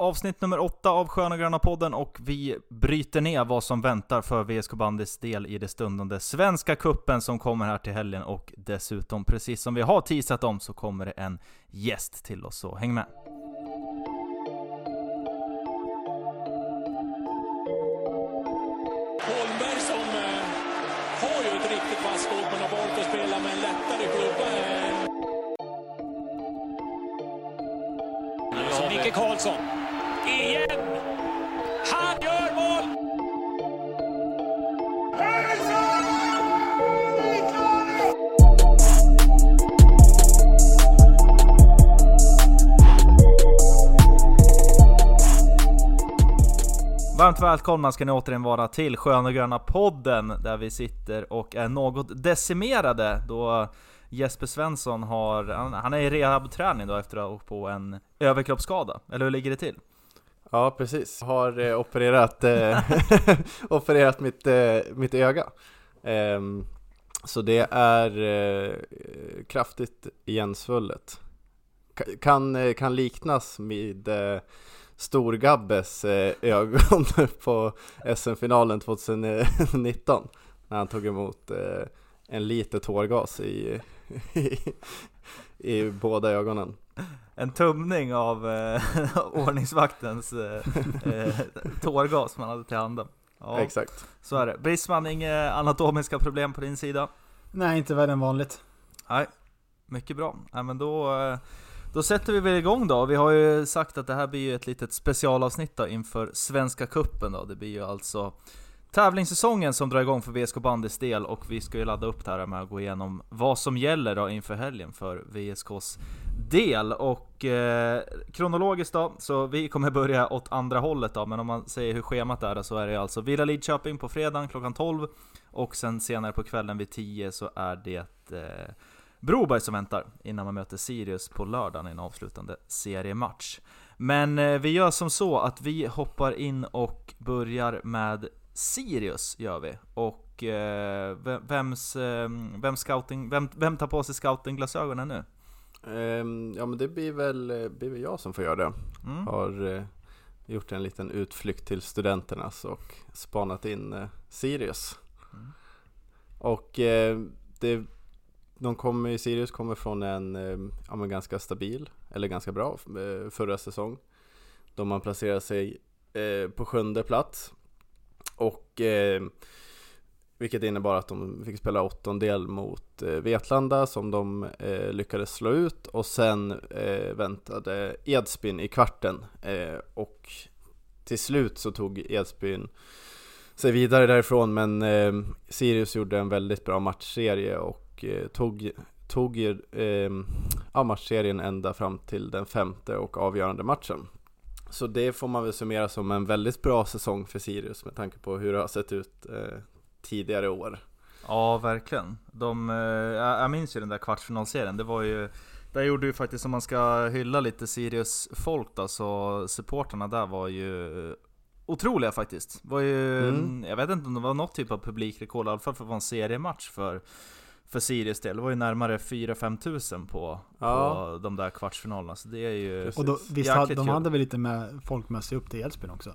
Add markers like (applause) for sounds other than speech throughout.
avsnitt nummer åtta av Sköna Gröna podden och vi bryter ner vad som väntar för VSK Bandys del i det stundande Svenska Kuppen som kommer här till helgen och dessutom, precis som vi har teasat om, så kommer det en gäst till oss, så häng med! Holmberg som eh, har ju ett riktigt vasst skott men har valt att spela med en lättare klubba. Eh. Micke Karlsson. Igen! Han gör mål! Varmt välkomna ska ni återigen vara till Sköna Gröna podden där vi sitter och är något decimerade då Jesper Svensson har, han, är i rehabträning då efter att ha åkt på en överkroppsskada, eller hur ligger det till? Ja, precis. Har eh, opererat, eh, (laughs) opererat mitt, eh, mitt öga. Ehm, så det är eh, kraftigt igensvullet. Kan, eh, kan liknas med eh, Storgabbes eh, ögon (laughs) på SM-finalen 2019 när han tog emot eh, en liter tårgas i, (laughs) i, i båda ögonen. (laughs) En tumning av eh, (laughs) ordningsvaktens eh, eh, tårgas man hade till handen. Ja, Exakt. så är det. Brisman, inga anatomiska problem på din sida? Nej, inte värre än vanligt. Nej, mycket bra. Nej, men då, eh, då sätter vi väl igång då. Vi har ju sagt att det här blir ju ett litet specialavsnitt då inför Svenska Kuppen då. Det blir ju alltså tävlingssäsongen som drar igång för VSK Bandys del och vi ska ju ladda upp det här med att gå igenom vad som gäller då inför helgen för VSKs del. Och eh, kronologiskt då, så vi kommer börja åt andra hållet då, men om man säger hur schemat är då, så är det alltså Villa Lidköping på fredagen klockan 12 och sen senare på kvällen vid 10 så är det eh, Broberg som väntar innan man möter Sirius på lördagen i en avslutande seriematch. Men eh, vi gör som så att vi hoppar in och börjar med Sirius gör vi. Och eh, vem- vems, eh, vem, scouting, vem, vem tar på sig scoutingglasögonen nu? Ehm, ja men det blir väl, eh, blir väl jag som får göra det. Mm. Har eh, gjort en liten utflykt till studenternas och spanat in eh, Sirius. Mm. Och eh, det, de kommer, Sirius kommer från en eh, ja, men ganska stabil, eller ganska bra eh, förra säsong. Då man placerade sig eh, på sjunde plats. Och eh, vilket innebar att de fick spela åttondel mot eh, Vetlanda som de eh, lyckades slå ut. Och sen eh, väntade Edsbyn i kvarten. Eh, och till slut så tog Edsbyn sig vidare därifrån. Men eh, Sirius gjorde en väldigt bra matchserie och eh, tog, tog eh, ja, matchserien ända fram till den femte och avgörande matchen. Så det får man väl summera som en väldigt bra säsong för Sirius med tanke på hur det har sett ut eh, tidigare år. Ja, verkligen. De, eh, jag minns ju den där kvartsfinalserien, det var ju där gjorde ju faktiskt, om man ska hylla lite Sirius folk då, så supporterna där var ju otroliga faktiskt. Var ju, Mm. Jag vet inte om det var något typ av publikrekord, i alla fall för att vara en seriematch för, för Sirius del. Det var ju närmare 4-5 tusen på, Ja. på de där kvartsfinalerna, så det är ju... Precis. Och då, visst Jäkligt hade, de kul. hade väl lite med folk med sig upp till Edsbyn också?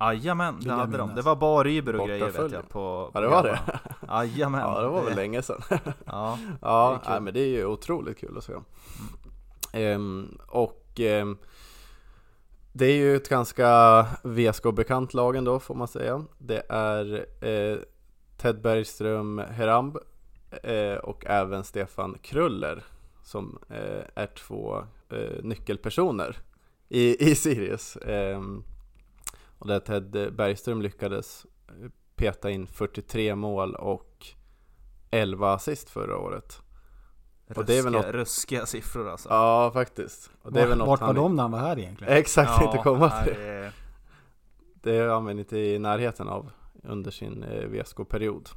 Jajamän, det hade de. Det var bar Uber och Borta grejer vet jag på, Ja det var det. Jajamän. (laughs) Ja det var väl länge sedan. (laughs) Ja. Ja, (laughs) Det är kul. nej, men det är ju otroligt kul att se. Ehm, och ehm, det är ju ett ganska VSK-bekant lag ändå får man säga. Det är eh, Ted Bergström Heramb och även Stefan Kruller som eh, är två eh, nyckelpersoner i, i Sirius. Ehm, och där Ted Bergström lyckades eh, peta in 43 mål och 11 assist förra året. Och det är väl något- ruskiga siffror alltså. Ja, faktiskt. Och det är väl Vart, något vart var han... de när han var här egentligen? Exakt, inte komma till. det Det är han väl inte i närheten av under sin eh, VSK-period.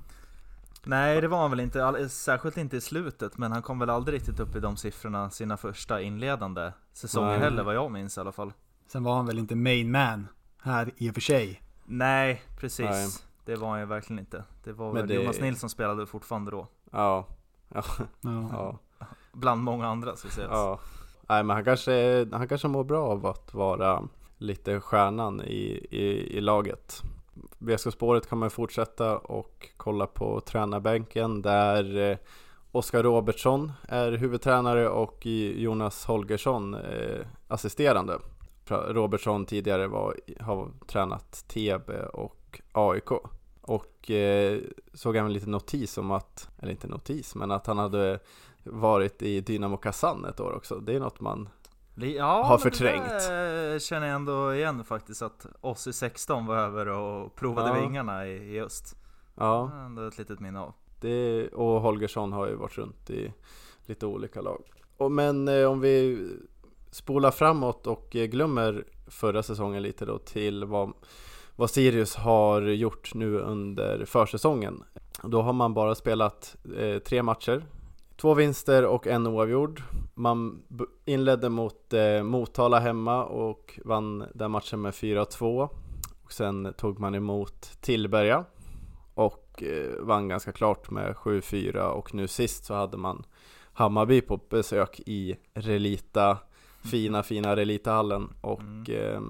Nej det var han väl inte, särskilt inte i slutet, men han kom väl aldrig riktigt upp i de siffrorna sina första inledande säsonger Nej. heller vad jag minns i alla fall. Sen var han väl inte main man här i och för sig. Nej, precis. Nej. Det var han ju verkligen inte. Det var Men väl det- Jonas Nilsson spelade fortfarande då. Ja, (laughs) ja, Ja. ja. Bland många andra ska sägas. ja. Nej men han kanske, han kanske mår bra av att vara lite stjärnan i, i, i laget. VSK-spåret kan man fortsätta och kolla på tränarbänken där eh, Oskar Robertsson är huvudtränare och Jonas Holgersson eh, assisterande. Robertsson tidigare var, har tränat TB och AIK. Och eh, såg även lite notis om att, eller inte notis, men att han hade varit i Dynamo Kazan ett år också. Det är något man ja, har förträngt. Det känner jag ändå igen faktiskt att Ossi 16 var över och provade Ja. vingarna i, i öst. Ja. Ändå ett litet minne av. det, och Holgersson har ju varit runt i lite olika lag. Och, men eh, om vi spolar framåt och eh, glömmer förra säsongen lite då till vad, vad Sirius har gjort nu under försäsongen. Då har man bara spelat eh, tre matcher, två vinster och en oavgjord. Man inledde mot eh, Motala hemma och vann den matchen med 4-2. Och sen tog man emot Tillberga och eh, vann ganska klart med 7-4 och nu sist så hade man Hammarby på besök i Relita, fina fina Relitahallen och Mm. eh,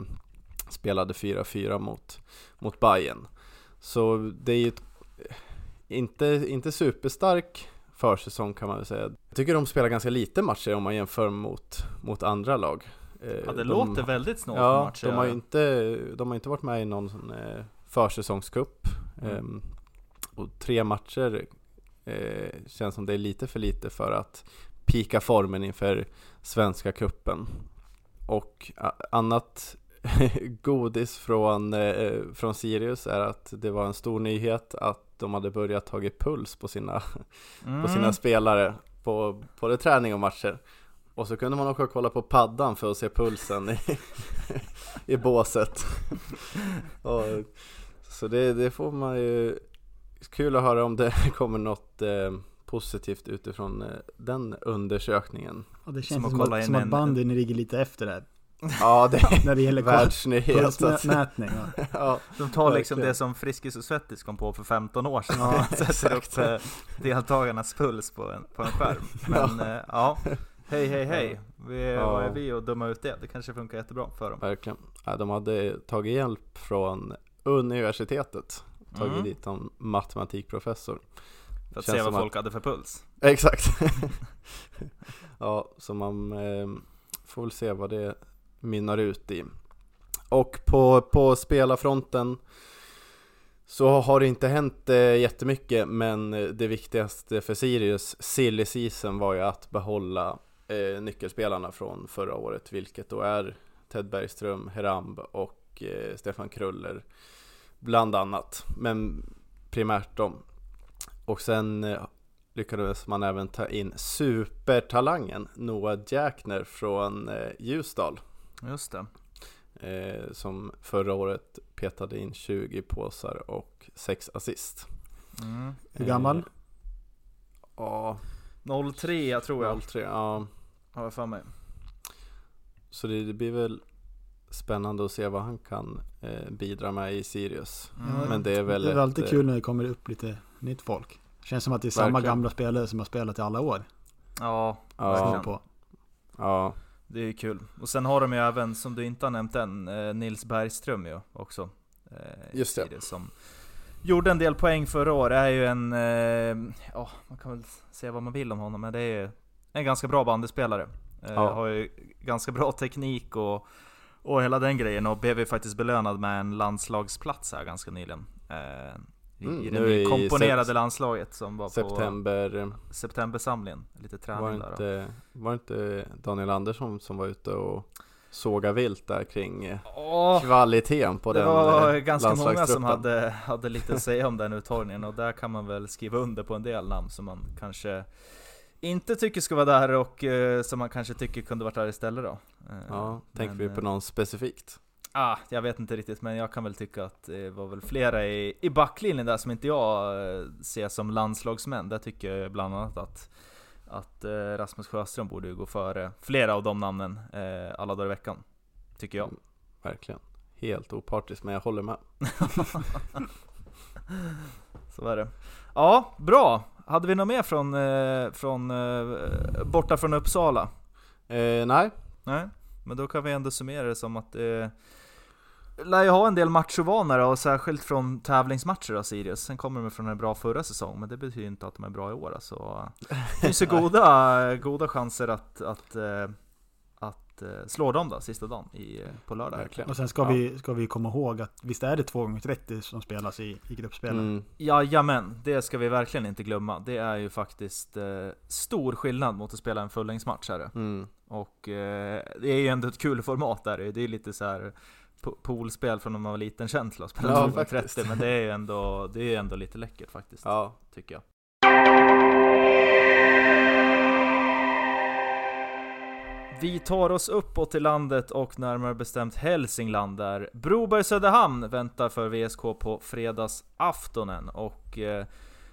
spelade 4-4 mot, mot Bayern. Så det är ju ett, inte, inte superstark försäsong kan man väl säga. Jag tycker de spelar ganska lite matcher om man jämför mot, mot andra lag. Eh, Ja, det de, låter väldigt snålt Ja, matcher. de har, inte, de har inte varit med i någon sån, eh, försäsongscup. Mm. Ehm, och tre matcher eh, känns som det är lite för lite för att pika formen inför Svenska kuppen Och annat (laughs) godis från, eh, från Sirius är att det var en stor nyhet att de hade börjat tagit puls på sina, mm. (laughs) på sina spelare på både träning och matcher. Och så kunde man också kolla på paddan för att se pulsen i, (laughs) i båset. och, så det, det får man ju Kul att höra om det kommer något eh, positivt utifrån eh, den undersökningen. Ja, det Som känns att som, kolla att, som att en- bandyn ligger lite efter där. Ja, det är (laughs) När det gäller världsnyhet. att- mätning. Ja. (laughs) Ja, De tar liksom Verkligen. det som Friskis och Svettis kom på för 15 år sedan. Ja, (laughs) Sätter upp exakt. eh, deltagarnas puls på en, på en skärm. Men ja, ja. hej hej hej. Vi, Ja. Vad är vi att döma ut det? Det kanske funkar jättebra för dem. verkligen. Ja, de hade tagit hjälp från universitetet. Tagit Mm. dit en matematikprofessor. För att Känns se vad folk hade för puls. Exakt. ja, så man eh, får väl se vad det mynnar ut i. Och på, på spelarfronten så har det inte hänt eh, jättemycket men eh, det viktigaste för Sirius silly season var ju att behålla eh, nyckelspelarna från förra året vilket då är Ted Bergström, Heramb och eh, Stefan Kruller bland annat. Men primärt dem. Och sen eh, lyckades man även ta in supertalangen Noah Jäkner från eh, Ljusdal. Just det. eh, som förra året petade in 20 påsar och 6 assist. Mm. Hur gammal? Eh, Ja, 03 jag tror jag, 03, ja. har jag för mig. Så det, det blir väl spännande att se vad han kan eh, bidra med i Sirius. Mm. Men det är väl det är alltid eh, kul när det kommer upp lite nytt folk. Känns som att det är samma Verkligen. gamla spelare som har spelat i alla år. Ja, Ja, verkligen. På. ja, Det är ju kul. Och sen har de ju även, som du inte har nämnt än, eh, Nils Bergström ju också. Eh, Just det. Som gjorde en del poäng förra året. Är ju en, eh, ja man kan väl säga vad man vill om honom, men det är en ganska bra bandyspelare. Eh, Ja. Har ju ganska bra teknik och, och hela den grejen. Och blev ju faktiskt belönad med en landslagsplats här ganska nyligen. I, Mm, I det i nykomponerade sep- landslaget som var på september septembersamlingen. Lite träning var där. då. inte, var inte Daniel Andersson som var ute och såga vilt där kring Åh, kvaliteten på det den var eh, ganska många som hade, hade lite att säga om den uttagningen och där kan man väl skriva under på en del namn som man kanske inte tycker ska vara där och eh, som man kanske tycker kunde varit där istället då. Ja, tänker men, vi på någon specifikt? Ah, jag vet inte riktigt men jag kan väl tycka att det var väl flera i, i backlinjen där som inte jag eh, ser som landslagsmän. Där tycker jag bland annat att, att eh, Rasmus Sjöström borde gå före flera av de namnen eh, alla dagar i veckan. Tycker jag. Verkligen. Helt opartisk, men jag håller med. (laughs) Så är det. Ja, bra! Hade vi något mer från, eh, från eh, borta från Uppsala? Eh, nej, Nej? Men då kan vi ändå summera det som att det lär ju ha en del machovana då, och särskilt från tävlingsmatcher då, Sirius. Sen kommer de från en bra förra säsong, men det betyder inte att de är bra i år. Alltså. Det finns ju (laughs) goda, goda chanser att, att, eh, att eh, slå dem då, sista dagen i, på lördag. Verkligen. Och sen ska, Ja. vi, ska vi komma ihåg att visst är det 2 gånger 30 som spelas i, i gruppspelen? Mm. Jajamän, det ska vi verkligen inte glömma. Det är ju faktiskt eh, stor skillnad mot att spela en fullängdsmatch här. Mm. Och eh, det är ju ändå ett kul format där. Det är lite så här poolspel från när man var liten känsla att spela Ja, 2 gånger faktiskt. 30 men det är ju ändå, det är ändå lite läckert faktiskt. Ja, Tycker jag. Vi tar oss uppåt i landet och närmare bestämt Hälsingland där Broberg-Söderhamn väntar för VSK på fredagsaftonen och eh,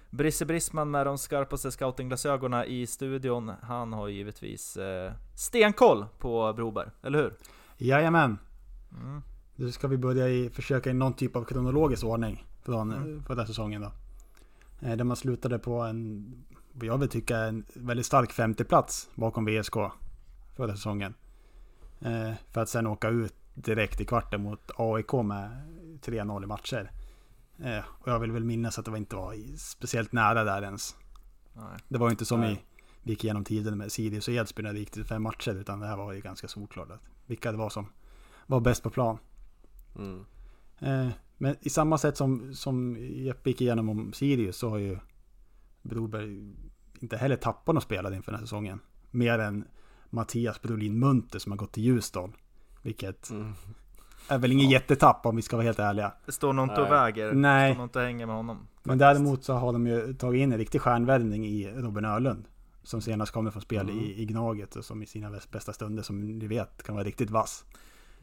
Brisse Brisman med de skarpaste scoutingglasögonen i studion, han har givetvis eh, stenkoll på Broberg, eller hur? Jajamän! Mm. Nu ska vi börja i, försöka i någon typ av kronologisk ordning från Mm. förra säsongen då. Eh, Där man slutade på en, vad jag vill tycka en väldigt stark femteplats bakom VSK förra säsongen. Eh, För att sen åka ut direkt i kvarten mot AIK med 3-0 i matcher. Eh, Och jag vill väl minnas att det var inte var speciellt nära där ens. Nej. Det var ju inte som Nej. i, vi gick igenom tiden med Sirius och Edsbyn när det gick till fem matcher. Utan det här var ju ganska solklart vilka det var som var bäst på plan. Mm. Eh, men i samma sätt som, som Jeppe gick igenom om Sirius så har ju Broberg inte heller tappat något spelare inför den här säsongen. Mer än Mattias Brolin Munter som har gått till Ljusdal. Vilket Mm. är väl ingen jättetapp om vi ska vara helt ärliga. Det står nog inte och väger, Nej. står nog inte och hänger med honom. Men faktiskt. däremot så har de ju tagit in en riktig stjärnvärvning i Robin Öhlund. Som senast kommer från spel Mm. i, i Gnaget och som i sina bäst- bästa stunder som ni vet kan vara riktigt vass.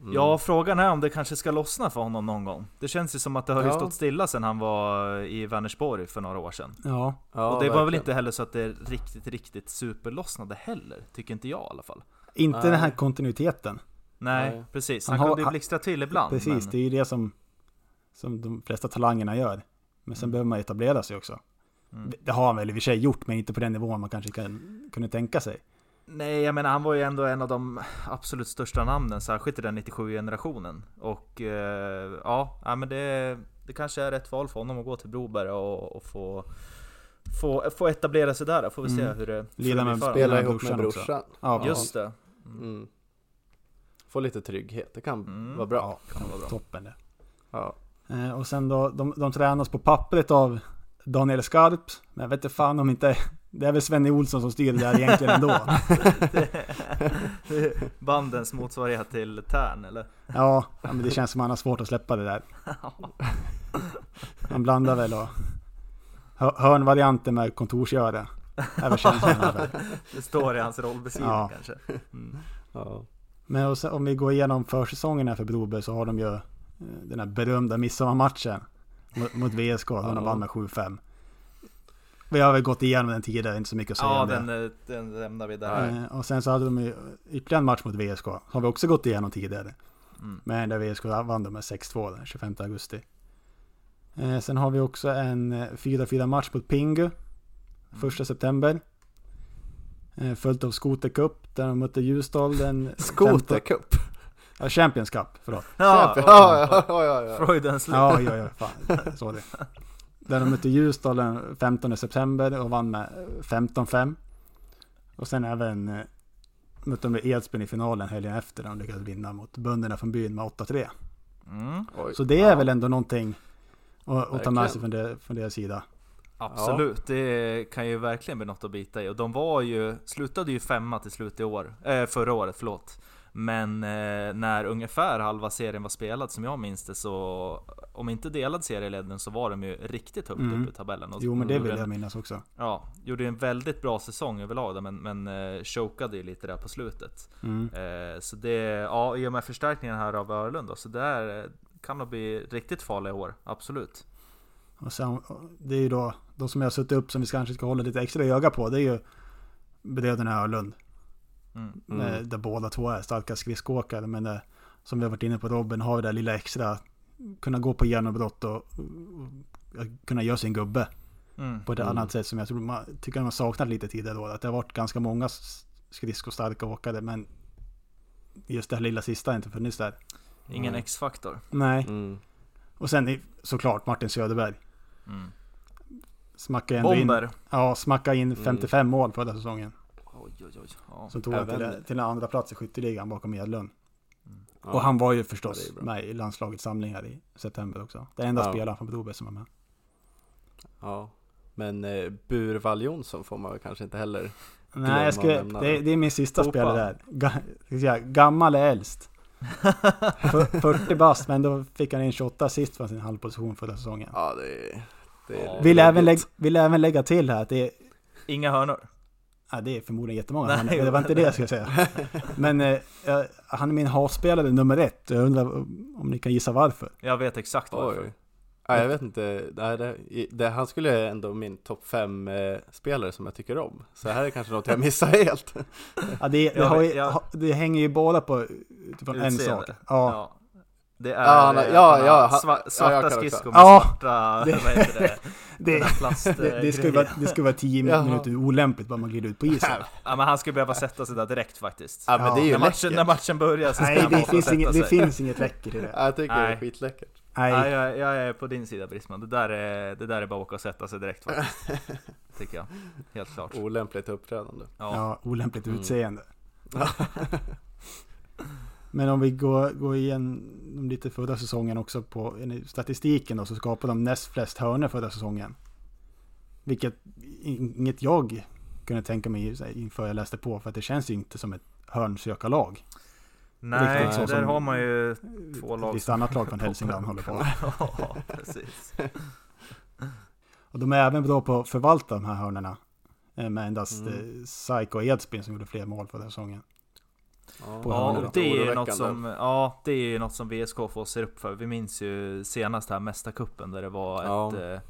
Mm. Ja, frågan är om det kanske ska lossna för honom någon gång. Det känns ju som att det har ju Ja. stått stilla sedan han var i Vänersborg för några år sedan. Ja, ja, och det var väl verkligen. inte heller så att det riktigt, riktigt superlossnade heller. Tycker inte jag i alla fall. inte Nej. den här kontinuiteten. Nej, Nej. precis. Han Han, kunde ju blixtra till ibland. Precis, men... det är ju det som, som de flesta talangerna gör. Men sen Mm. behöver man etablera sig också. Mm. Det har han väl i och för sig gjort, men inte på den nivån man kanske kan, kunde tänka sig. Nej, jag menar han var ju ändå en av de absolut största namnen, särskilt i den 97-generationen. Och eh, ja, ja, men det, det kanske är rätt val för honom att gå till Broberg och, och få, få, få etablera sig där. Får vi se Mm. hur det, blir med. Spela ihop med brorsan. Ja, Just det. Mm. Mm. Få lite trygghet, det kan Mm. vara bra. Kan vara bra. Toppen det. Ja. Eh, och sen då, de, de tränas på pappret av Daniel Skarps. Men jag vet inte fan om inte, det är väl Svenne Olsson som styr det där egentligen ändå. (laughs) Bandens motsvarighet till Tern eller? Ja, ja, men det känns som att han har svårt att släppa det där. Han blandar väl och hör- hörnvarianter med kontorsgöra. (laughs) Det står i hans rollbeskrivning Ja. kanske. Mm. Ja. Men sen, om vi går igenom försäsongen här för Broberg så har de ju eh, den här berömda midsommarmatchen mot, mot VSK. Då de Ja. vann med 7-5. Vi har väl gått igenom den tidigare, inte så mycket att säga Ja, om det. den, eh, den lämnar vi där. Eh, Och sen så hade de ju ytterligare en match mot VSK. Har vi också gått igenom tidigare. Mm. Men där VSK vann de med 6-2 den 25 augusti. Eh, Sen har vi också en eh, 4-4 match mot Pingu. Första september. Eh, Följt av Skoter Cup där de mötte Ljusdal den (laughs) 15 Skotercup! Ja, Champions Cup, förlåt. Ja, Ja, ja, ja, ja, ja. Freudens slip. Ja, ja, ja, fan. Sorry. (laughs) Där de mötte Ljusdal den 15 september och vann med 15-5. Och sen även eh, mötte de Edsbyn i finalen helgen efter. Där de lyckades vinna mot bönderna från byn med 8-3. Mm. Så det är Ja. väl ändå någonting att, att ta med sig från, det, från deras sida. absolut, det kan ju verkligen bli något att bita i. Och de var ju, slutade ju femma till slut i år. Eh, förra året, förlåt. Men eh, när ungefär halva serien var spelad, som jag minns det, så om inte delad serieledning så var de ju riktigt högt Mm. upp i tabellen. Och Jo, men det vill en- jag minnas också. Ja, gjorde en väldigt bra säsong överlag där, men, men eh, chokade ju lite där på slutet. Mm. Eh, så det, ja, i och med förstärkningen här av Örlund då, så där eh, kan nog bli riktigt farliga i år, absolut. Och sen, det är ju då, de som jag har suttit upp som vi kanske ska hålla lite extra öga på, det är ju bröderna Öhlund. Mm. Mm. Eh, Där båda två är starka skridskoåkare. Men det, som vi har varit inne på Robin, har det där lilla extra. Kunna gå på genombrott och, och, och kunna göra sin gubbe. Mm. På ett Mm. annat sätt som jag tror man tycker man saknat lite tidigare då. Att det har varit ganska många skridskostarka åkare. Men just det här lilla sista har inte funnits där. Ingen. X-faktor. Nej. Mm. Och sen såklart Martin Söderberg. Mm. Smackade ändå in, Bomber. ja, smackade in Mm. 55 mål förra säsongen. Oj, oj, oj. Ja. Som tog han till, Även- till en andra plats i skytteligan bakom Edlund. Ja. Och han var ju förstås bra. med i landslagets samlingar i september också. Den enda Ja. spelaren från Broberg som var med. Ja. Men eh, Burvall Jonsson får man väl kanske inte heller. Nej, jag nämna det, det. är min sista spelare där. Ga, ska säga, gammal är äldst. (laughs) För- 40 bast, men då fick han in 28 assist från sin halvposition förra säsongen. Ja, det är... Det är. Vill även, lägg, ruggigt. vill även lägga till här att det är, Inga hörnor. Ja, det är förmodligen jättemånga, Nej, men det var inte det jag skulle säga. (laughs) Men eh, han är min havsspelare nummer ett. Jag undrar om ni kan gissa varför. Jag vet exakt varför. Oj. Ja, jag vet inte, nej, det, det, han skulle ändå min topp 5 eh, spelare som jag tycker om. Så här är kanske något jag (laughs) missar helt. Ja, det, det, ju, det hänger ju båda på utifrån en sak. Ja. Ja. Det är Ja, nej, eh, ja, den här ja, han- sva, ja, svarta också. skridskor med Ja, svarta, (laughs) det- vad heter det? Det, Den plast, det, det, skulle vara, det skulle vara 10 (laughs) Jaha. minuter olämpligt bara man glider ut på isen. Ja men han skulle behöva sätta sig där direkt faktiskt. Ja, men Ja. det är ju när, matchen, läckert. när matchen börjar så ska Nej, han det finns, sätta inget, det finns inget läckert i det. (laughs) Ja, jag tycker det Nej. är skitläckert. Nej, Nej, jag, jag är på din sida Brisman. Det där är, det där är bara att åka och sätta sig direkt faktiskt. Tycker jag. Helt klart. Olämpligt uppträdande. Ja. ja, olämpligt Mm. Men om vi går, går igen lite förra säsongen också på statistiken då, så skapade de näst flest hörnor förra säsongen. Vilket inget jag kunde tänka mig inför jag läste på, för att det känns ju inte som ett hörnsökarlag. Nej, där som- har man ju två lag visst annat lag från (laughs) Hälsingland håller på. (laughs) Ja, precis. (laughs) Och de är även bra på att förvalta de här hörnorna. Eh, Med endast Mm. mm. Saik och Edsbyn som gjorde fler mål förra säsongen. Ja, På Ja, och det är något som, ja, det är något som VSK får se upp för. Vi minns ju senast här Mästarkuppen där det var Ja. ett... Eh,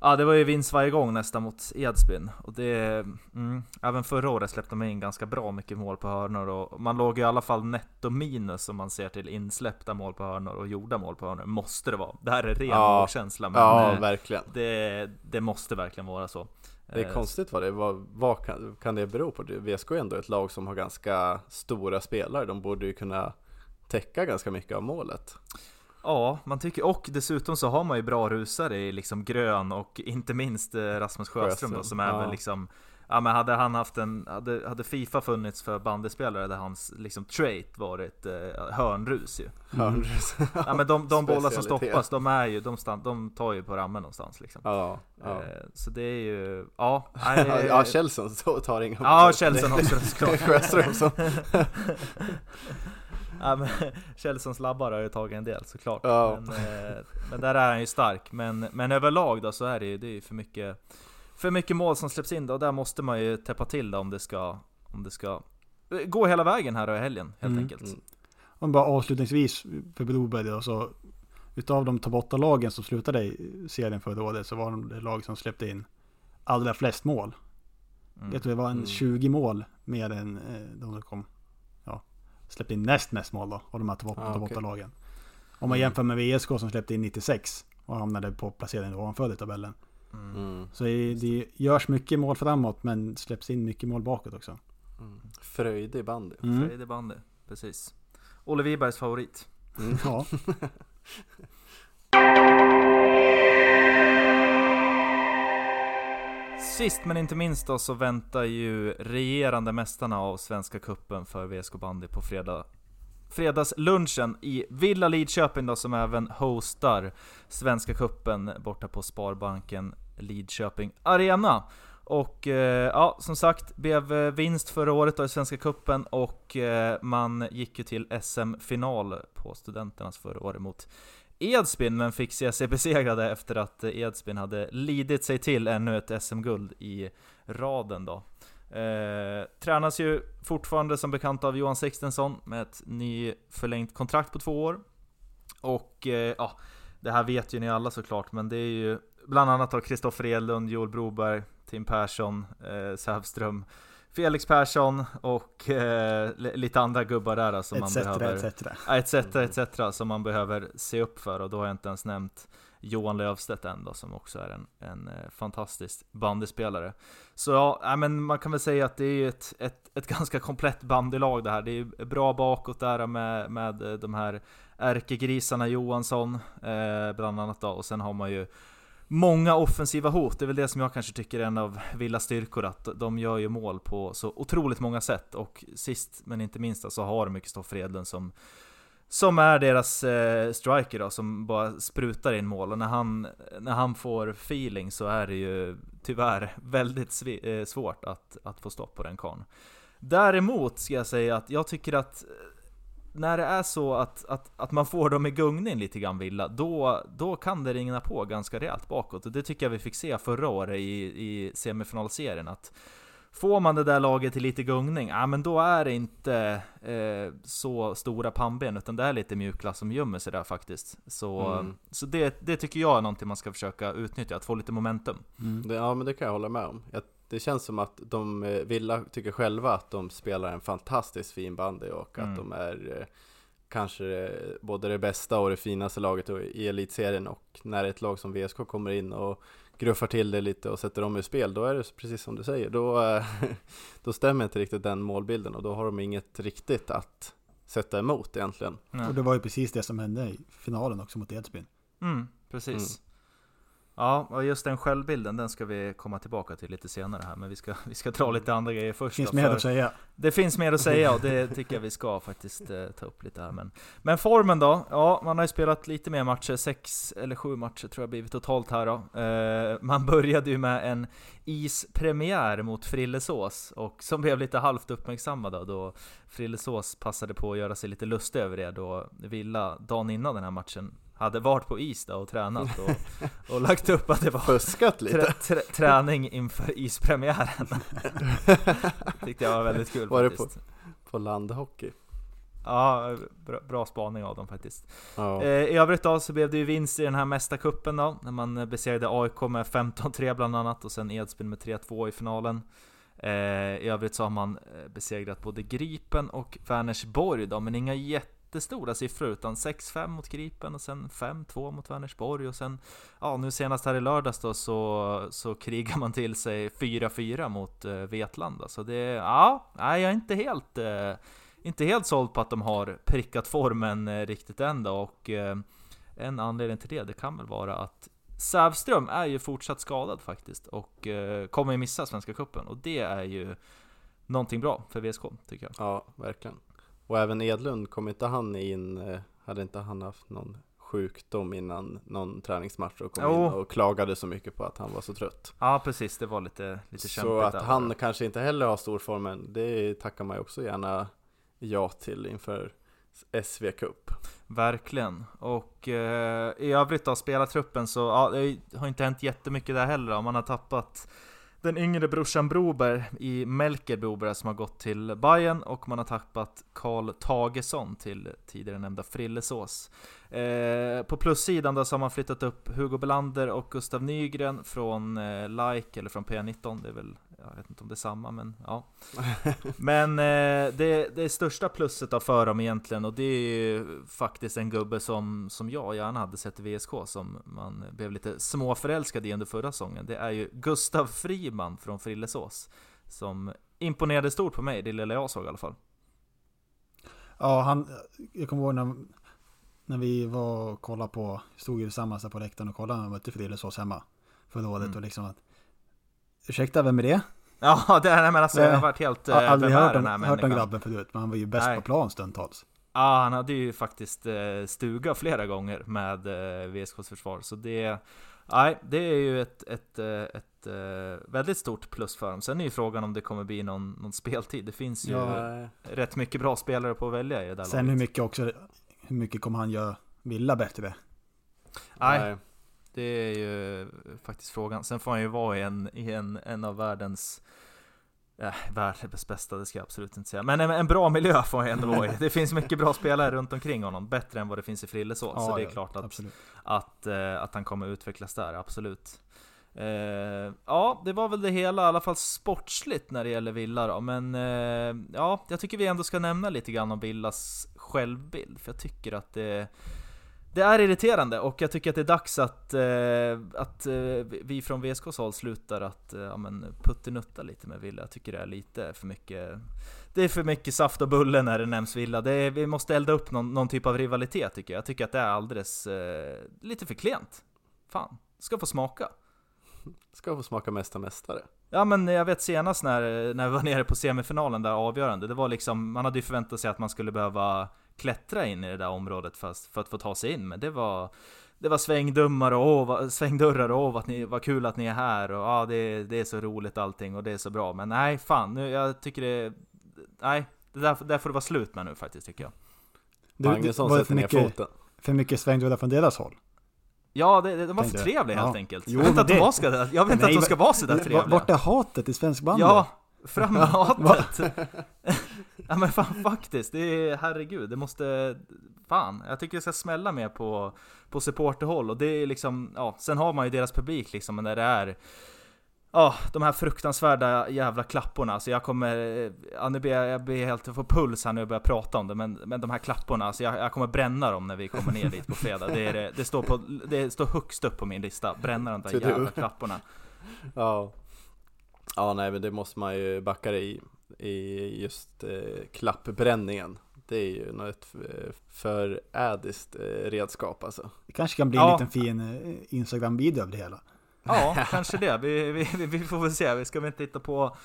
ja, det var ju vinst varje gång nästan mot Edsbyn. Och det... Mm, även förra året släppte man in ganska bra mycket mål på hörnor och man låg i alla fall netto minus om man ser till insläppta mål på hörnor och gjorda mål på hörnor. Måste det vara. Det här är ren Ja. magkänsla men Ja, eh, verkligen. det, det måste verkligen vara så. Det är Eh, konstigt vad det. Vad, vad kan, kan det bero på? VSK är ändå ett lag som har ganska stora spelare. De borde ju kunna täcka ganska mycket av målet. Ja, man tycker, och dessutom så har man ju bra rusare i liksom Grön och inte minst eh, Rasmus Sjöström, då, som är ja. väl liksom Ja men hade han haft en, hade, hade Fifa funnits för bandyspelare hade hans liksom trait varit eh, hörnrus ju Mm. Ja men de, de bollar som stoppas, de är ju, de, stan, de tar ju på rammen någonstans liksom ja, ja. eh, Så det är ju, ja (laughs) nej, Ja, ja, Kjellson så- tar inga Ja, Det- också är (laughs) såklart Sjöström som... (laughs) ja, men (laughs) Kjellsons labbar har ju tagit en del såklart. Ja. Men, eh, men där är han ju stark. Men, men överlag då så är det ju det är ju för mycket för mycket mål som släpps in då, och där måste man ju täppa till det om det ska, om det ska eh, gå hela vägen här då i helgen helt Mm. enkelt. Mm. Och bara avslutningsvis för Broberg då, så utav de topp 8-lagen som slutade i serien förra året så var de det lag som släppte in allra flest mål. Mm. Jag tror det var en Mm. 20 mål mer än eh, de som kom, släppte in näst mest mål då, av de här topp Ah, top okej. 8-lagen. Om man Mm. jämför med VSK som släppte in 96 och hamnade på placeringen ovanför i tabellen. Mm. Så det, det görs mycket mål framåt men släpps in mycket mål bakåt också. Mm. Fröjdig bandy. Mm. Frejde bandy, precis. Olle Wibergs favorit. Mm. Ja. (laughs) Sist men inte minst då så väntar ju regerande mästarna av Svenska Kuppen för VSK Bandy på fredag Fredagslunchen i Villa Lidköping då som även hostar Svenska Kuppen borta på Sparbanken Lidköping Arena. Och eh, ja, som sagt, blev vinst förra året då i Svenska Kuppen och eh, man gick ju till SM-final på Studenternas förra året mot Edsbyn, men fick se sig besegrade efter att Edsbyn hade lidit sig till ännu ett SM-guld i raden då. Eh, tränas ju fortfarande som bekant av Johan Sixtensson med ett ny förlängt kontrakt på två år. Och eh, ja, det här vet ju ni alla såklart, men det är ju bland annat av Kristoffer Edlund, Joel Broberg, Tim Persson, eh, Sävström, Felix Persson och eh, li- lite andra gubbar där som man Etc, behöver etc. Etc, etc som man behöver se upp för och då har jag inte ens nämnt Johan Lövstedt ändå, som också är en, en eh, fantastisk bandyspelare. Så ja, men man kan väl säga att det är ett, ett, ett (laughs) ganska komplett bandylag det här. Det är bra bakåt där med, med de här ärkegrisarna Johansson, eh, bland annat då, och sen har man ju många offensiva hot. Det är väl det som jag kanske tycker är en av Villas styrkor, att de gör ju mål på så otroligt många sätt. Och sist men inte minst så har de Kristoffer Edlund som som är deras eh, striker då, som bara sprutar in mål. Och när han, när han får feeling så är det ju tyvärr (laughs) väldigt eh, svårt att, att få stopp på den karln. Däremot ska jag säga att jag tycker att när det är så att, att, att man får dem i gungning lite grann Villa, då, då kan det ringa på ganska rejält bakåt. Och det tycker jag vi fick se förra året i, i semifinalserien. Att Får man det där laget till lite gungning, ja men då är det inte eh, så stora pannben, utan det är lite mjukglass som gömmer sig där faktiskt. Så, mm. så det, det tycker jag är någonting man ska försöka utnyttja, att få lite momentum. Mm. Det, ja men det kan jag hålla med om. Jag, det känns som att de, eh, Villa tycker själva att de spelar en fantastiskt fin bandy och mm. att de är eh, kanske både det bästa och det finaste laget i elitserien och när ett lag som VSK kommer in och gruffar till det lite och sätter dem i spel, då är det precis som du säger, då, eh, (laughs) då stämmer inte riktigt den målbilden och då har de inget riktigt att sätta emot egentligen. Nej. Och det var ju precis det som hände i finalen också mot Edsbyn. Mm, precis. Mm. Ja, och just den självbilden, den ska vi komma tillbaka till lite senare här, men vi ska, (laughs) vi ska dra lite andra grejer först. Det finns då, mer att säga. Det finns mer att säga och det tycker jag vi ska faktiskt eh, ta upp lite här. Men, men formen då? Ja, man har ju spelat lite mer matcher, sex eller sju matcher tror jag blivit totalt här då. Eh, man började ju med en ispremiär mot Frillesås, och som blev lite halvt uppmärksammad då, då Frillesås passade på att göra sig lite lustig över det då Villa dagen innan den här matchen hade varit på is då och tränat och, och lagt upp att det var Fuskat lite. Trä, trä, träning inför ispremiären. (laughs) Tyckte jag var väldigt kul var faktiskt. det på, på landhockey? Ja, bra, bra spaning av dem faktiskt. Ja. Eh, I övrigt då så blev det ju vinst i den här mästarkuppen då, när man besegrade AIK med 15-3 bland annat och sen Edsbyn med 3-2 i finalen. Eh, I övrigt så har man eh, besegrat både Gripen och Vänersborg då, men inga jätte jättestora siffror utan 6-5 mot Gripen och sen 5-2 mot Vänersborg och sen ja, nu senast här i lördags då så, så krigar man till sig 4-4 mot eh, Vetlanda. Så det, ja, nej, jag är inte helt, eh, inte helt såld på att de har prickat formen eh, riktigt än då och eh, en anledning till det, det kan väl vara att Sävström är ju fortsatt skadad faktiskt och eh, kommer ju missa Svenska Cupen och det är ju någonting bra för VSK tycker jag. Ja, verkligen. Och även Edlund, kom inte han in, eh, hade inte han haft någon sjukdom innan någon träningsmatch och kom jo. in och klagade så mycket på att han var så trött. Ja precis, det var lite, lite kämpigt Så att där. han kanske inte heller har storformen, det tackar man ju också gärna ja till inför SV Cup. Verkligen. Och eh, i övrigt då, spelartruppen så, ja, det har inte hänt jättemycket där heller. Man har tappat den yngre brorsan Broberg i Melker Broberg som har gått till Bayern och man har tappat Karl Tagesson till tidigare nämnda Frillesås. Eh, på plussidan då så har man flyttat upp Hugo Belander och Gustav Nygren från eh, Like, eller från P19, det är väl jag vet inte om det är samma, men ja. Men eh, det, det största plusset av för dem egentligen, och det är ju faktiskt en gubbe som, som jag gärna hade sett i VSK, som man blev lite småförälskad i under förra säsongen. Det är ju Gustav Friman från Frillesås, som imponerade stort på mig, det lilla jag såg i alla fall. Ja, han, jag kommer ihåg när, när vi var och kollade på, stod ju tillsammans på läktaren och kollade när vi mötte Frillesås hemma förra året mm. och liksom att Ursäkta, vem är det? Ja, (laughs) det är, men alltså, jag har varit helt... Jag har aldrig hört, den här hört den grabben förut, men han var ju bäst Nej. på plan stundtals. Ja, han hade ju faktiskt eh, stuga flera gånger med eh, VSKs försvar, så det... Nej, det är ju ett, ett, eh, ett, ett väldigt stort plus för dem. Sen är ju frågan om det kommer bli någon, någon speltid. Det finns ju ja. rätt mycket bra spelare på att välja i det där Sen laget. hur mycket också, hur mycket kommer han göra Villa bättre? Nej, det är ju faktiskt frågan. Sen får han ju vara i en, i en, en av världens äh, världens bästa, det ska jag absolut inte säga. Men en, en bra miljö får han ändå vara i. Det finns mycket bra spelare runt omkring honom, bättre än vad det finns i Frillesås. Ja, så det är ja, klart att, att, äh, att han kommer utvecklas där, absolut. Uh, ja, det var väl det hela, i alla fall sportsligt när det gäller Villa då. Men uh, ja, jag tycker vi ändå ska nämna lite grann om Villas självbild. För jag tycker att det det är irriterande och jag tycker att det är dags att, eh, att eh, vi från VSKs håll slutar att eh, ja, men puttinutta lite med Villa. Jag tycker det är lite för mycket Det är för mycket saft och bulle när det nämns Villa. Det är, vi måste elda upp någon, någon, typ av rivalitet tycker jag. Jag tycker att det är alldeles lite för klent. Fan, ska få smaka. Ska få smaka mesta mästare. Ja men jag vet senast när, när vi var nere på semifinalen där avgörande, det var liksom, man hade ju förväntat sig att man skulle behöva klättra in i det där området fast för att få ta sig in, men det var det var svängdummar och åh, svängdörrar och åh, vad, ni, vad kul att ni är här och ja, det, det är så roligt allting och det är så bra. Men nej, fan, nu, jag tycker det... Nej, det där, där får det vara slut med nu faktiskt, tycker jag. Magnusson sätter ner foten. För mycket svängdörrar från deras håll? Ja, det, det, de var för trevliga ja. helt enkelt. Jo, jag vet, att, det... de ska, jag vet inte att de ska vara sådär trevliga. Vart är hatet i svensk bandy? Ja, fram med hatet! (laughs) ja men fan faktiskt, det är herregud, det måste... Fan, jag tycker det ska smälla mer på, på supporterhåll och det är liksom, ja, sen har man ju deras publik liksom, men när det är Ja, oh, de här fruktansvärda jävla klapporna, så jag kommer... Ja, nu blir jag, jag blir helt få puls här när jag börjar prata om det, men, men de här klapporna, så jag, jag kommer bränna dem när vi kommer ner dit på fredag. Det, är, det, står på, det står högst upp på min lista, bränna de där jävla klapporna. Ja. Ja, nej men det måste man ju backa i, i just eh, klappbränningen. Det är ju något förädiskt eh, redskap alltså. Det kanske kan bli ja. en liten fin eh, Instagram-video av det hela. Ja, (laughs) kanske det. Vi, vi, vi, får väl se. Vi ska väl inte hitta på,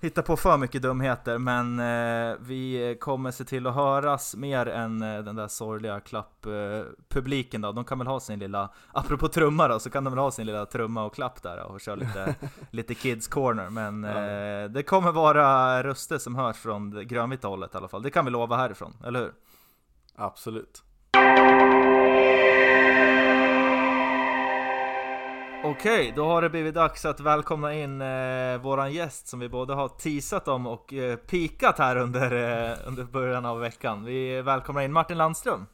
hitta på för mycket dumheter, men eh, vi kommer se till att höras mer än eh, den där sorgliga klapppubliken eh, då. De kan väl ha sin lilla, apropå trumma då, så kan de väl ha sin lilla trumma och klapp där och köra lite, (laughs) lite Kids Corner. Men ja. det kommer vara röster som hörs från det grönvita hållet i alla fall. Det kan vi lova härifrån, eller hur? Absolut. Okej, då har det blivit dags att välkomna in eh, våran gäst som vi både har teasat om och eh, pikat här under, eh, under början av veckan. Vi välkomnar in Martin Landström.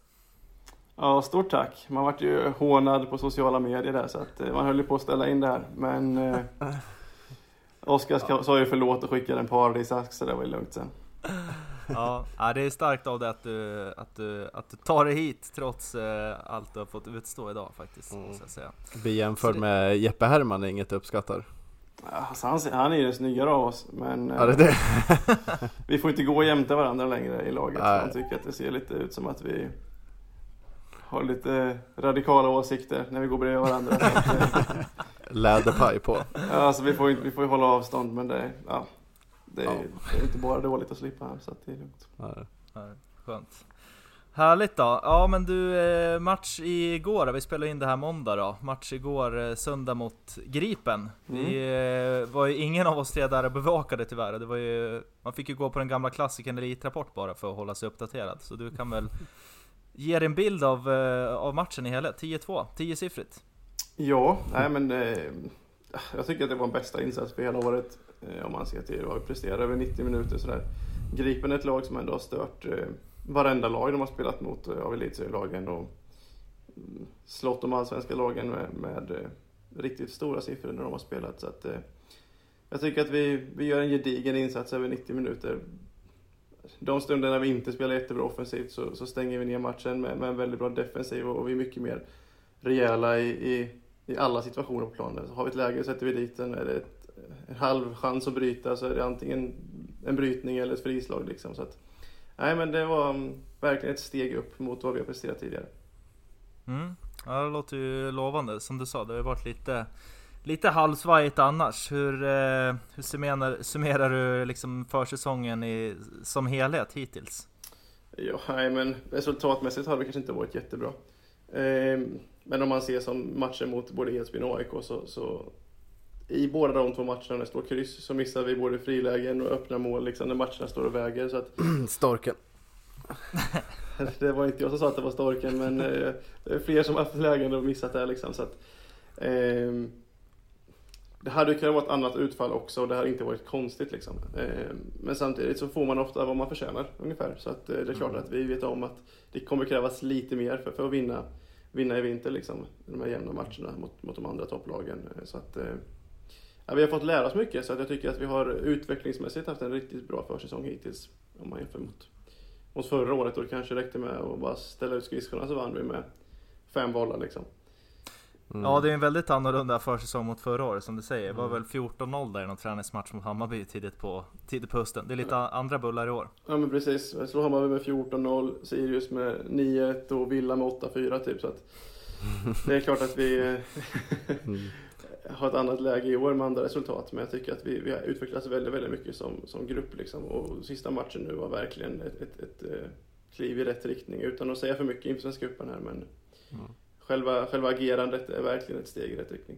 Ja, stort tack. Man vart ju hånad på sociala medier där så att eh, man höll ju på att ställa in det här. Men eh, (laughs) Oskar sa ju förlåt och skickade en paradisask så det var ju lugnt sen. Ja, det är starkt av dig att du, att du, att du tar dig hit trots uh, allt du har fått utstå idag faktiskt. Mm. Måste jag säga. Bli jämförd det... med Jeppe Herman är inget du uppskattar. Alltså han, han är ju den snyggare av oss, men ja, det det. vi får inte gå jämte varandra längre i laget. Han tycker att det ser lite ut som att vi har lite radikala åsikter när vi går bredvid varandra. (laughs) Läderpaj på. Ja, alltså vi får ju vi får hålla avstånd, men det, ja, det är, ja. det är inte bara dåligt att slippa här, så det är lugnt. Ja, skönt. Härligt då. Ja men du, eh, match igår, vi spelade in det här måndag då. Match igår, eh, söndag mot Gripen. Mm. Vi eh, var ju ingen av oss tre där och bevakade tyvärr. Det var ju, man fick ju gå på den gamla klassikern Elitrapport bara för att hålla sig uppdaterad. Så du kan väl ge dig en bild av, av matchen i helhet? 10-2, 10-siffrigt. Ja, nej men jag tycker att det var en bästa insats för hela året. Eh, om man ser till vad vi presterar över 90 minuter sådär. Gripen är ett lag som ändå har stört eh, varenda lag de har spelat mot eh, av elitserielagen och mm, slått de allsvenska lagen med, med eh, riktigt stora siffror när de har spelat. Så att, eh, jag tycker att vi, vi gör en gedigen insats över 90 minuter. De stunderna vi inte spelar jättebra offensivt så, så stänger vi ner matchen med, med en väldigt bra defensiv och, och vi är mycket mer rejäla i, i, i alla situationer på planen. Så har vi ett läge sätter vi dit den. Är det en halv chans att bryta så är det antingen en brytning eller ett frislag. Liksom. Så att, nej, men det var um, verkligen ett steg upp mot vad vi har presterat tidigare. Mm. Ja, det låter ju lovande. Som du sa, det har varit lite, lite halvsvajigt annars. Hur, eh, hur summerar, summerar du liksom försäsongen i, som helhet hittills? Ja, nej, men resultatmässigt har det kanske inte varit jättebra. Eh, men om man ser som matcher mot både Edsbyn och AIK så, så i båda de två matcherna när det står kryss så missar vi både frilägen och öppna mål liksom när matcherna står och väger. Så att... (clears throat) Storken. (laughs) det var inte jag som sa att det var storken men eh, det är fler som haft lägen och missat det liksom. Så att, eh, det hade kunnat vara ett annat utfall också och det hade inte varit konstigt liksom. Eh, men samtidigt så får man ofta vad man förtjänar ungefär. Så att, eh, det är klart att vi vet om att det kommer krävas lite mer för, för att vinna, vinna i vinter liksom. De här jämna matcherna mot, mot de andra topplagen. Eh, så att, eh, Ja, vi har fått lära oss mycket så att jag tycker att vi har utvecklingsmässigt haft en riktigt bra försäsong hittills. Om man jämför mot, mot förra året då det kanske räckte med att bara ställa ut skridskorna så vann vi med fem bollar liksom. Mm. Ja det är en väldigt annorlunda försäsong mot förra året som du säger. Det var väl 14-0 där i någon träningsmatch mot Hammarby tidigt på, tidigt på hösten. Det är lite andra bullar i år. Ja men precis, jag slår Hammarby med 14-0, Sirius med 9-1 och Villa med 8-4 typ så att (laughs) Det är klart att vi har ett annat läge i år med andra resultat men jag tycker att vi, vi har utvecklats väldigt, väldigt mycket som, som grupp liksom och sista matchen nu var verkligen ett, ett, ett, eh, kliv i rätt riktning utan att säga för mycket inför Svenska cupen här men Mm. själva, själva agerandet är verkligen ett steg i rätt riktning.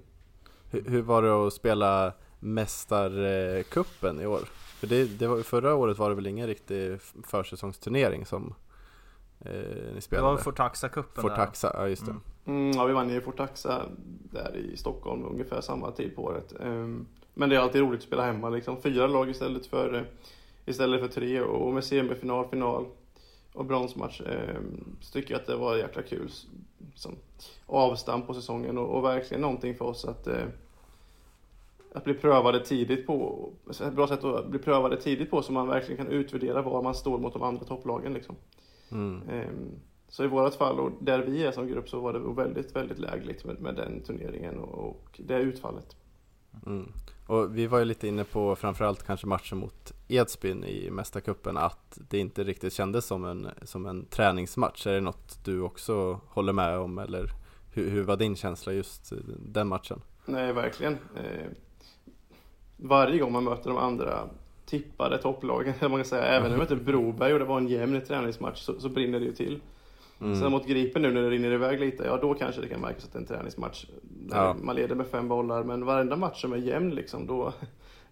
Hur, hur var det att spela Mästarkuppen i år? För det, det var, förra året var det väl ingen riktig försäsongsturnering som eh, ni Det spelade? var Fortaxa-cupen Fortaxa, ja just det. Mm. Mm, ja, vi vann ju Fortaxa där i Stockholm ungefär samma tid på året. Ehm, Men det är alltid roligt att spela hemma liksom. Fyra lag istället för, eh, istället för tre och med semifinal, final och bronsmatch ehm, så tycker jag att det var jäkla kul som avstamp på säsongen och, och verkligen någonting för oss att eh, att bli prövade tidigt på, ett bra sätt att bli prövade tidigt på så man verkligen kan utvärdera var man står mot de andra topplagen liksom. Mm. Ehm, Så i vårat fall och där vi är som grupp så var det väldigt, väldigt lägligt med, med den turneringen och, och det utfallet. Mm. Och vi var ju lite inne på framförallt kanske matchen mot Edsbyn i Mästarcupen att det inte riktigt kändes som en, som en träningsmatch. Är det något du också håller med om eller hur, hur var din känsla just den matchen? Nej, verkligen. Eh, varje gång man möter de andra tippade topplagen, (laughs) man kan säga, även när vi mötte Broberg och det var en jämn träningsmatch så, så brinner det ju till. Mm. Sen mot Gripen nu när det rinner iväg lite, ja då kanske det kan märkas att det är en träningsmatch. Ja. Man leder med fem bollar, men varenda match som är jämn liksom, då,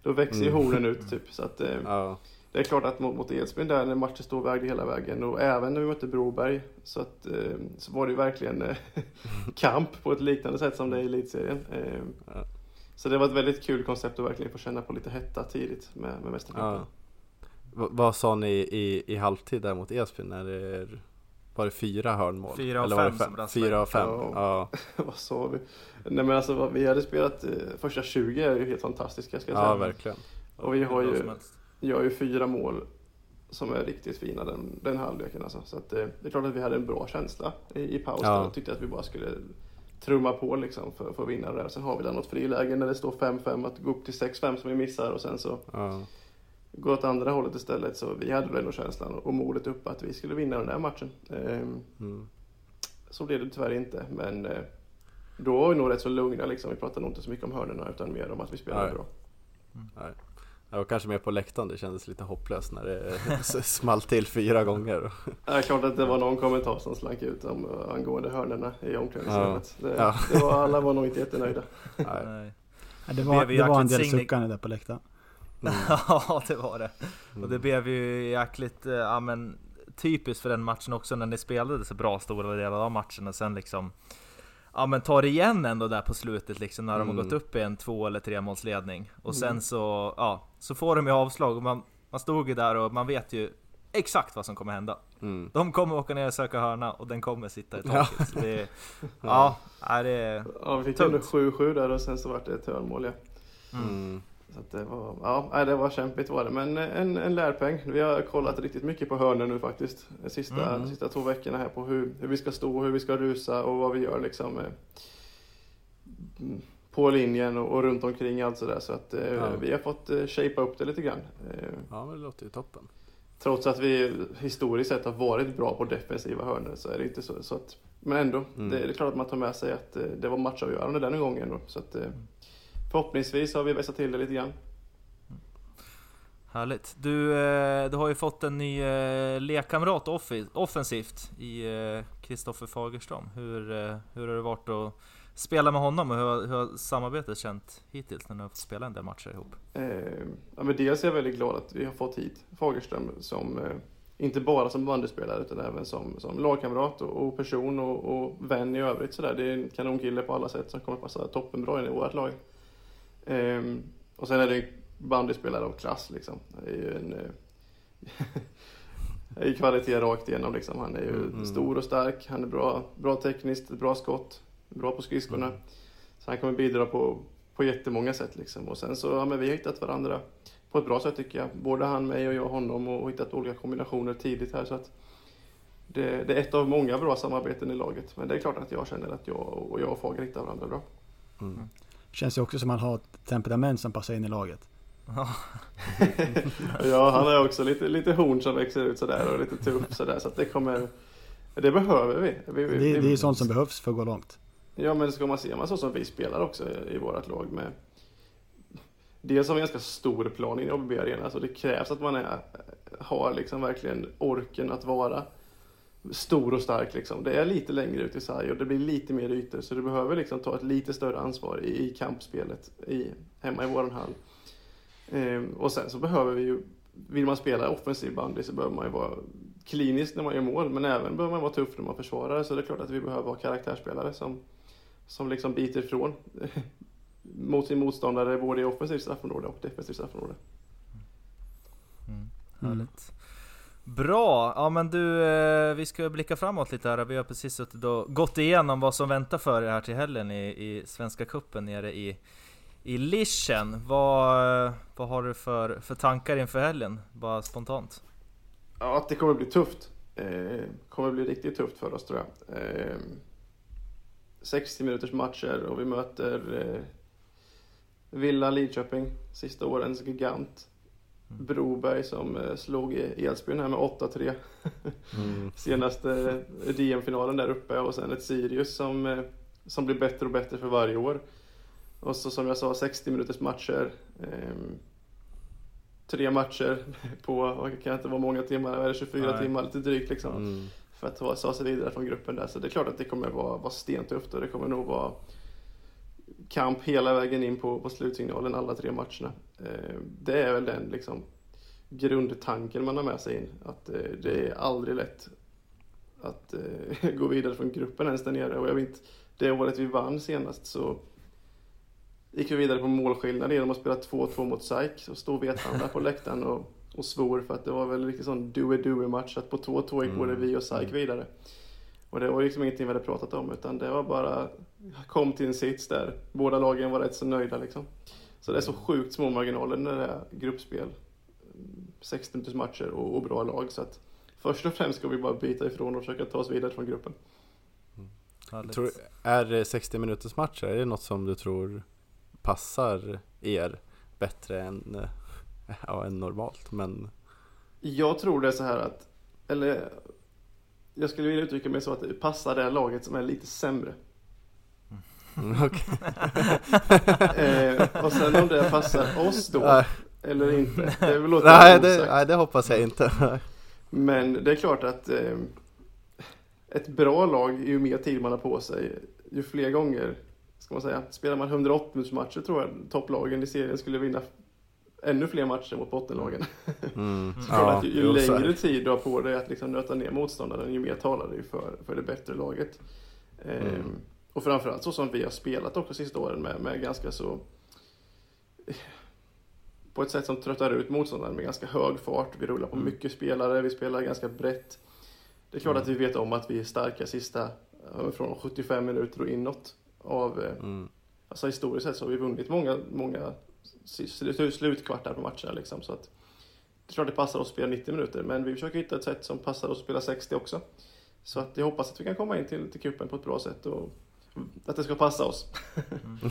då växer ju Mm. hornen ut typ. Så att, eh, Ja, Det är klart att mot, mot Edsbyn där när matchen stod vägde hela vägen och även när vi mötte Broberg så, att, eh, så var det ju verkligen eh, (laughs) kamp på ett liknande sätt som det är i elitserien. Ja. Så det var ett väldigt kul koncept att verkligen få känna på lite hetta tidigt med, med mästerskapen. ja. Vad sa ni i, i halvtid där mot Edsbyn? När det är, var det fyra hörnmål? Fyra av Eller det fem som Rasmus Fyra av fem, Ja. ja. (laughs) Vad sa vi? Nej men alltså vad vi hade spelat eh, första 20 är ju helt fantastiska ska jag säga. Ja, verkligen. och vi har ju, har ju fyra mål som är riktigt fina den, den halvleken alltså. Så att, eh, det är klart att vi hade en bra känsla i, i paus Ja. och tyckte att vi bara skulle trumma på liksom för, för att vinna det där. Sen har vi där något friläge när det står 5-5 att gå upp till 6-5 som vi missar och sen så Ja. Gå åt andra hållet istället. Så vi hade väl ändå känslan och modet uppe att vi skulle vinna den där matchen. Ehm, Mm. så blev det tyvärr inte, men eh, då var vi nog rätt så lugna liksom. Vi pratade nog inte så mycket om hörnorna utan mer om att vi spelade Nej. bra. Nej. Jag var kanske mer på läktaren, det kändes lite hopplöst när det (laughs) small till fyra gånger. (laughs) Det är klart att det var någon kommentar som slank ut om eh, angående hörnorna i omklädningsrummet. Det, Ja. det var, alla var nog inte jättenöjda. (laughs) Nej. Nej. Ja, det var, det var en del suckande där på läktaren. Mm. (laughs) ja, det var det. Och det Mm. blev ju jäkligt, eh, ja men typiskt för den matchen också när ni spelade så bra stora delar av matchen och sen liksom Ja men tar igen ändå där på slutet liksom när de har Mm. gått upp i en två eller tre målsledning Och sen Mm. så, ja, så får de ju avslag och man, man stod ju där och man vet ju exakt vad som kommer hända Mm. De kommer åka ner och söka hörna och den kommer sitta i Ja. taket så det, (laughs) Ja, är det Ja, vi fick ändå 7-7 där och sen så vart det ett hörnmål ja. mm. Mm. Så det var, ja, det var kämpigt var det, men en, en lärpeng. Vi har kollat riktigt mycket på hörnor nu faktiskt. De sista, Mm. de sista två veckorna här på hur, hur vi ska stå, hur vi ska rusa och vad vi gör liksom. eh, mm, På linjen och, och runt omkring allt sådär. Så att eh, Ja. vi har fått eh, shapea upp det lite grann. Eh, Ja men det låter ju toppen. trots att vi historiskt sett har varit bra på defensiva hörnor så är det inte så. så att, men ändå, Mm. det, det är klart att man tar med sig att eh, det var matchavgörande den gången. Då, så att, eh, förhoppningsvis har vi vässat till det lite grann. Härligt. Du, eh, du har ju fått en ny eh, lekkamrat offensivt i Kristoffer Fagerström. Hur, eh, hur har det varit att spela med honom och hur, har- hur har samarbetet känt hittills när ni har fått spela en del matcher ihop? Eh, ja, men dels är jag väldigt glad att vi har fått hit Fagerström som eh, inte bara som bandyspelare utan även som, som lagkamrat och, och person och, och vän i övrigt. Sådär. Det är en kanonkille på alla sätt som kommer passa toppenbra i vårt lag. Eh, och sen är det en bandyspelare av klass liksom. Det är ju en eh, (laughs) det är ju kvalitet rakt igenom liksom. Han är ju Mm. stor och stark, han är bra, bra tekniskt, bra skott, bra på skridskorna. Mm. Så han kommer bidra på, på jättemånga sätt liksom. Och sen så, ja men vi har hittat varandra på ett bra sätt tycker jag. Både han, mig och jag honom och hittat olika kombinationer tidigt här så att det, det är ett av många bra samarbeten i laget. Men det är klart att jag känner att jag och jag och Fager hittar varandra bra. Mm. Känns ju också som att han har ett temperament som passar in i laget. Ja, (laughs) han har också lite, lite horn som växer ut sådär och lite tuff sådär. Så att det kommer... Det behöver vi. vi, vi Det, det är sånt som behövs för att gå långt. Ja men ska man se man så som vi spelar också i vårt lag med Dels har vi en ganska stor plan i ABB Arena så det krävs att man är, har liksom verkligen orken att vara stor och stark liksom. Det är lite längre ut i sarg och det blir lite mer ytor så du behöver liksom ta ett lite större ansvar i, i kampspelet i, hemma i våran hall. Ehm, och sen så behöver vi ju, vill man spela offensiv bandy så behöver man ju vara klinisk när man gör mål men även behöver man vara tuff när man försvarar så det är klart att vi behöver ha karaktärsspelare som som liksom biter ifrån (laughs) mot sin motståndare både i offensivt straffområde och defensivt straffområde. Mm, härligt. Bra! Ja men du, eh, vi ska blicka framåt lite här. Vi har precis suttit och gått igenom vad som väntar för er här till helgen i, i Svenska Cupen nere i, i Lischen. Vad, eh, vad har du för, för tankar inför helgen? Bara spontant. Ja, att det kommer bli tufft. Eh, kommer bli riktigt tufft för oss tror jag. Eh, 60 minuters matcher och vi möter eh, Villa Lidköping, sista årens gigant. Broberg som eh, slog i Edsbyn här med 8-3. Mm. (laughs) senaste DM-finalen där uppe och sen ett Sirius som, eh, som blir bättre och bättre för varje år. Och så som jag sa, 60 minuters matcher. ehm, tre matcher (laughs) på, vad kan det inte vara många timmar, är det 24 Nej. timmar lite drygt liksom. Mm. För att ta sig vidare från gruppen där. Så det är klart att det kommer vara, vara stentufft och det kommer nog vara kamp hela vägen in på, på slutsignalen alla tre matcherna. Eh, det är väl den liksom grundtanken man har med sig in. Att eh, det är aldrig lätt att eh, (laughs) gå vidare från gruppen ens där nere. Och jag vet, det året vi vann senast så gick vi vidare på målskillnad genom att spela 2-2 mot SAIK. Och stod Vetlanda på (laughs) läktaren och, och svor för att det var väl riktigt sån do-it-do match. Att på 2-2 gick både vi och SAIK vidare. Och det var liksom ingenting vi hade pratat om utan det var bara kom till en sits där båda lagen var rätt så nöjda liksom. Så det är så sjukt små marginaler när det är gruppspel. 60 minuters matcher och, och bra lag så att först och främst ska vi bara bita ifrån och försöka ta oss vidare från gruppen. Härligt. Tror, är eh, 60 minuters matcher, är det något som du tror passar er bättre än, (laughs) ja, än normalt? Men Jag tror det är så här att, eller jag skulle vilja uttrycka mig så att det passar det laget som är lite sämre. mm, okej. (laughs) Eh, och sen om det passar oss då Nej. eller inte, det låter (laughs) nej, det, nej, det hoppas jag inte. Men det är klart att eh, ett bra lag, ju mer tid man har på sig, ju fler gånger, ska man säga, spelar man 180 minuters matcher tror jag topplagen i serien skulle vinna ännu fler matcher mot bottenlagen. Mm. (laughs) Så att ju, ju längre tid du har på dig att liksom nöta ner motståndaren, ju mer talar det ju för, för det bättre laget. Ehm, Mm. Och framförallt så som vi har spelat också sista åren med, med ganska så på ett sätt som tröttar ut motståndaren med ganska hög fart. Vi rullar på Mm. mycket spelare, vi spelar ganska brett. Det är klart Mm. att vi vet om att vi är starka sista från 75 minuter och inåt. Av, eh, Mm. alltså historiskt sett så har vi vunnit många, många slutkvartar på matcherna liksom. Så att det är klart det passar oss att spela 90 minuter, men vi försöker hitta ett sätt som passar oss att spela 60 också. Så att jag hoppas att vi kan komma in till, till cupen på ett bra sätt och att det ska passa oss. (laughs)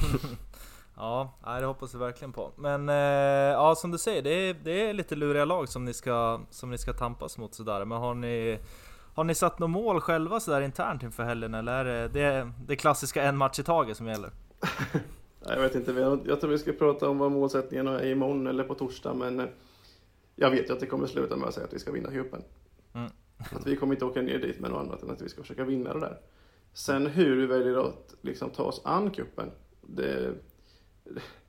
Ja, det hoppas vi verkligen på. Men eh, ja, som du säger, det är, det är lite luriga lag som ni ska, som ni ska tampas mot sådär. Men har ni, har ni satt något mål själva sådär internt inför helgen? Eller är det det, det klassiska en match i taget som gäller? (laughs) Jag vet inte, jag tror vi ska prata om vad målsättningarna är imorgon eller på torsdag, men eh, jag vet ju att det kommer sluta med att säga att vi ska vinna cupen. Mm. (laughs) Att vi kommer inte åka ner dit med något annat än att vi ska försöka vinna det där. Sen hur vi väljer att liksom ta oss an cupen, det...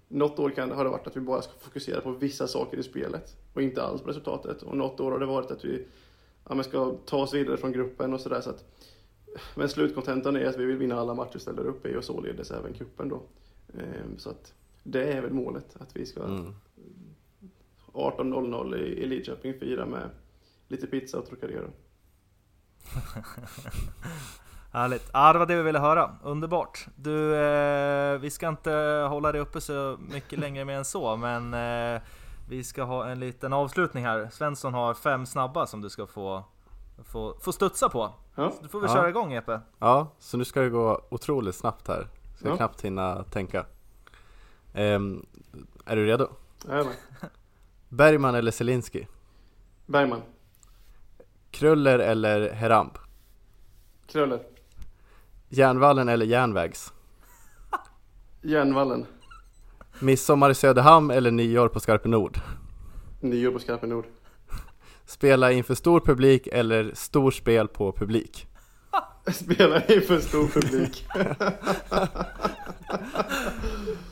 Något år kan, har det varit att vi bara ska fokusera på vissa saker i spelet och inte alls på resultatet. Och något år har det varit att vi ja, ska ta oss vidare från gruppen och sådär. Så att, men slutkontentan är att vi vill vinna alla matcher vi ställer upp i och således även cupen då. Ehm, Så att det är väl målet, att vi ska Mm. 18.00 i, Lidköping fira med lite pizza och Trocadero. (laughs) Härligt! Ja, det var det vi ville höra. Underbart! Du, eh, vi ska inte hålla dig uppe så mycket längre mer än så, men eh, vi ska ha en liten avslutning här. Svensson har fem snabba som du ska få få, få studsa på. Ja. Så då får vi Ja. köra igång Jeppe. Ja, så nu ska det gå otroligt snabbt här. Ska Ja. knappt hinna tänka. Ehm, är du redo? Jajamän. Bergman eller Zelinski? Bergman. Kruller eller Heramb? Kröller. Järnvallen eller Järnvägs? Järnvallen. Midsommar i Söderhamn eller nyår på Skarpenord? Nyår på Skarpen Nord. Spela inför stor publik eller storspel på publik? (laughs) Spelar inför stor publik. (laughs)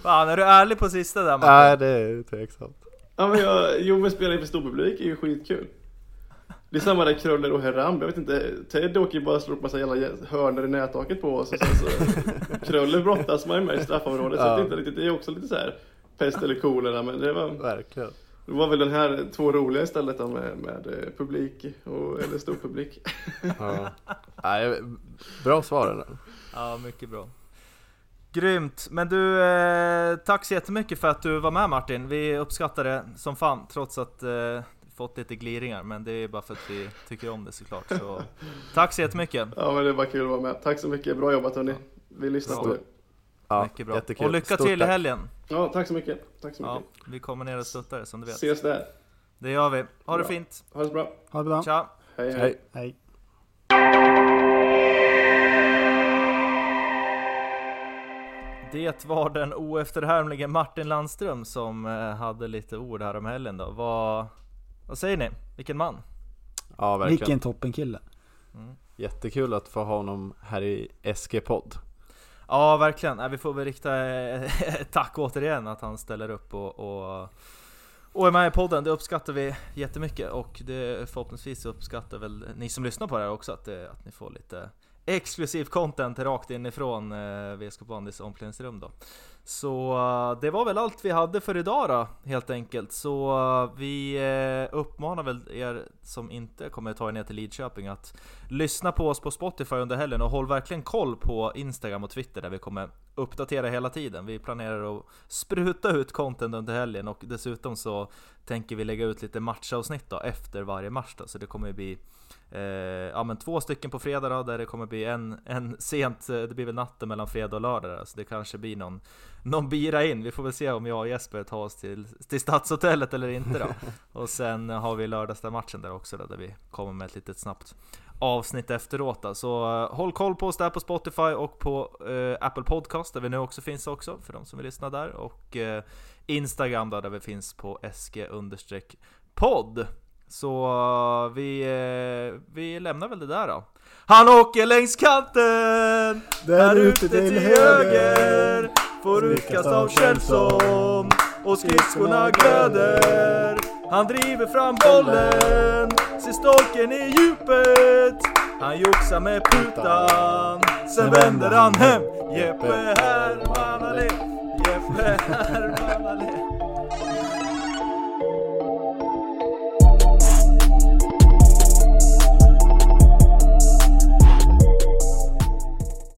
Fan, är du ärlig på sista där Martin? Nej, det är tveksamt. Ja men jag, jo men spela inför stor publik är ju skitkul. Det är samma där Kröller och Heramb, jag vet inte, Ted åker ju bara och slår upp massa jävla hörnor i nättaket på oss och sen så (laughs) Kröller brottas man ju med i straffområdet så Ja. att det, är inte riktigt, det är också lite så här pest eller kolera men det var, Verkligen. Det var väl den här två roliga istället då med, med eh, publik och, eller stor publik. Ja. Nej, bra svar ändå. Ja, mycket bra. Grymt! Men du, eh, tack så jättemycket för att du var med Martin. Vi uppskattar det som fan, trots att eh, fått lite gliringar. Men det är bara för att vi tycker om det såklart. Så, tack så jättemycket! Ja men det var kul att vara med. Tack så mycket, bra jobbat hörni. Vi lyssnar på Ja. det. Ja, mycket bra. Jättekul. Och lycka Stort till i tack. helgen! Ja tack så mycket. Tack så Ja, mycket. vi kommer ner och stöttar dig som du vet. Ses där. Det gör vi. Ha det Bra. fint! Ha det så bra. Ha det bra. Tja! Hej hej. Hej. Det var den oefterhärmlige Martin Landström som eh, hade lite ord här om helgen då. Vad, vad säger ni? Vilken man? Ja, verkligen. Vilken toppenkille. Jättekul att få ha honom här i SG-podd. Ja, verkligen. Vi får väl rikta ett eh, (laughs) tack återigen att han ställer upp och, och, och är med i podden. Det uppskattar vi jättemycket och det, förhoppningsvis uppskattar väl ni som lyssnar på det här också att, det, att ni får lite exklusiv content rakt inifrån eh, VSK Bandys omklädningsrum då. Så eh, det var väl allt vi hade för idag då, helt enkelt. Så eh, vi eh, uppmanar väl er som inte kommer ta er ner till Lidköping att lyssna på oss på Spotify under helgen och håll verkligen koll på Instagram och Twitter där vi kommer uppdatera hela tiden. Vi planerar att spruta ut content under helgen och dessutom så tänker vi lägga ut lite matchavsnitt då efter varje match då, så det kommer ju bli eh, ja, men två stycken på fredag då, där det kommer bli en, en sent, eh, det blir väl natten mellan fredag och lördag där, så det kanske blir någon, någon bira in. Vi får väl se om jag och Jesper tar oss till, till Stadshotellet eller inte då. (laughs) Och sen har vi lördagsmatchen där också då, där vi kommer med ett litet snabbt avsnitt efteråt då. Så uh, håll koll på oss där på Spotify och på eh, Apple Podcast där vi nu också finns också för de som vill lyssna där och eh, Instagram då, där vi finns på SG-podd. Så eh, vi, eh, vi lämnar väl det där då. Han åker längs kanten! Där ute till höger. Får utkast av Kjellson Och skridskorna glöder. Han driver fram bollen. Ser stolken i djupet. Han joxar med putan. Sen vänder han hem. Jeppe Herman Allé Jeppe Herman Allé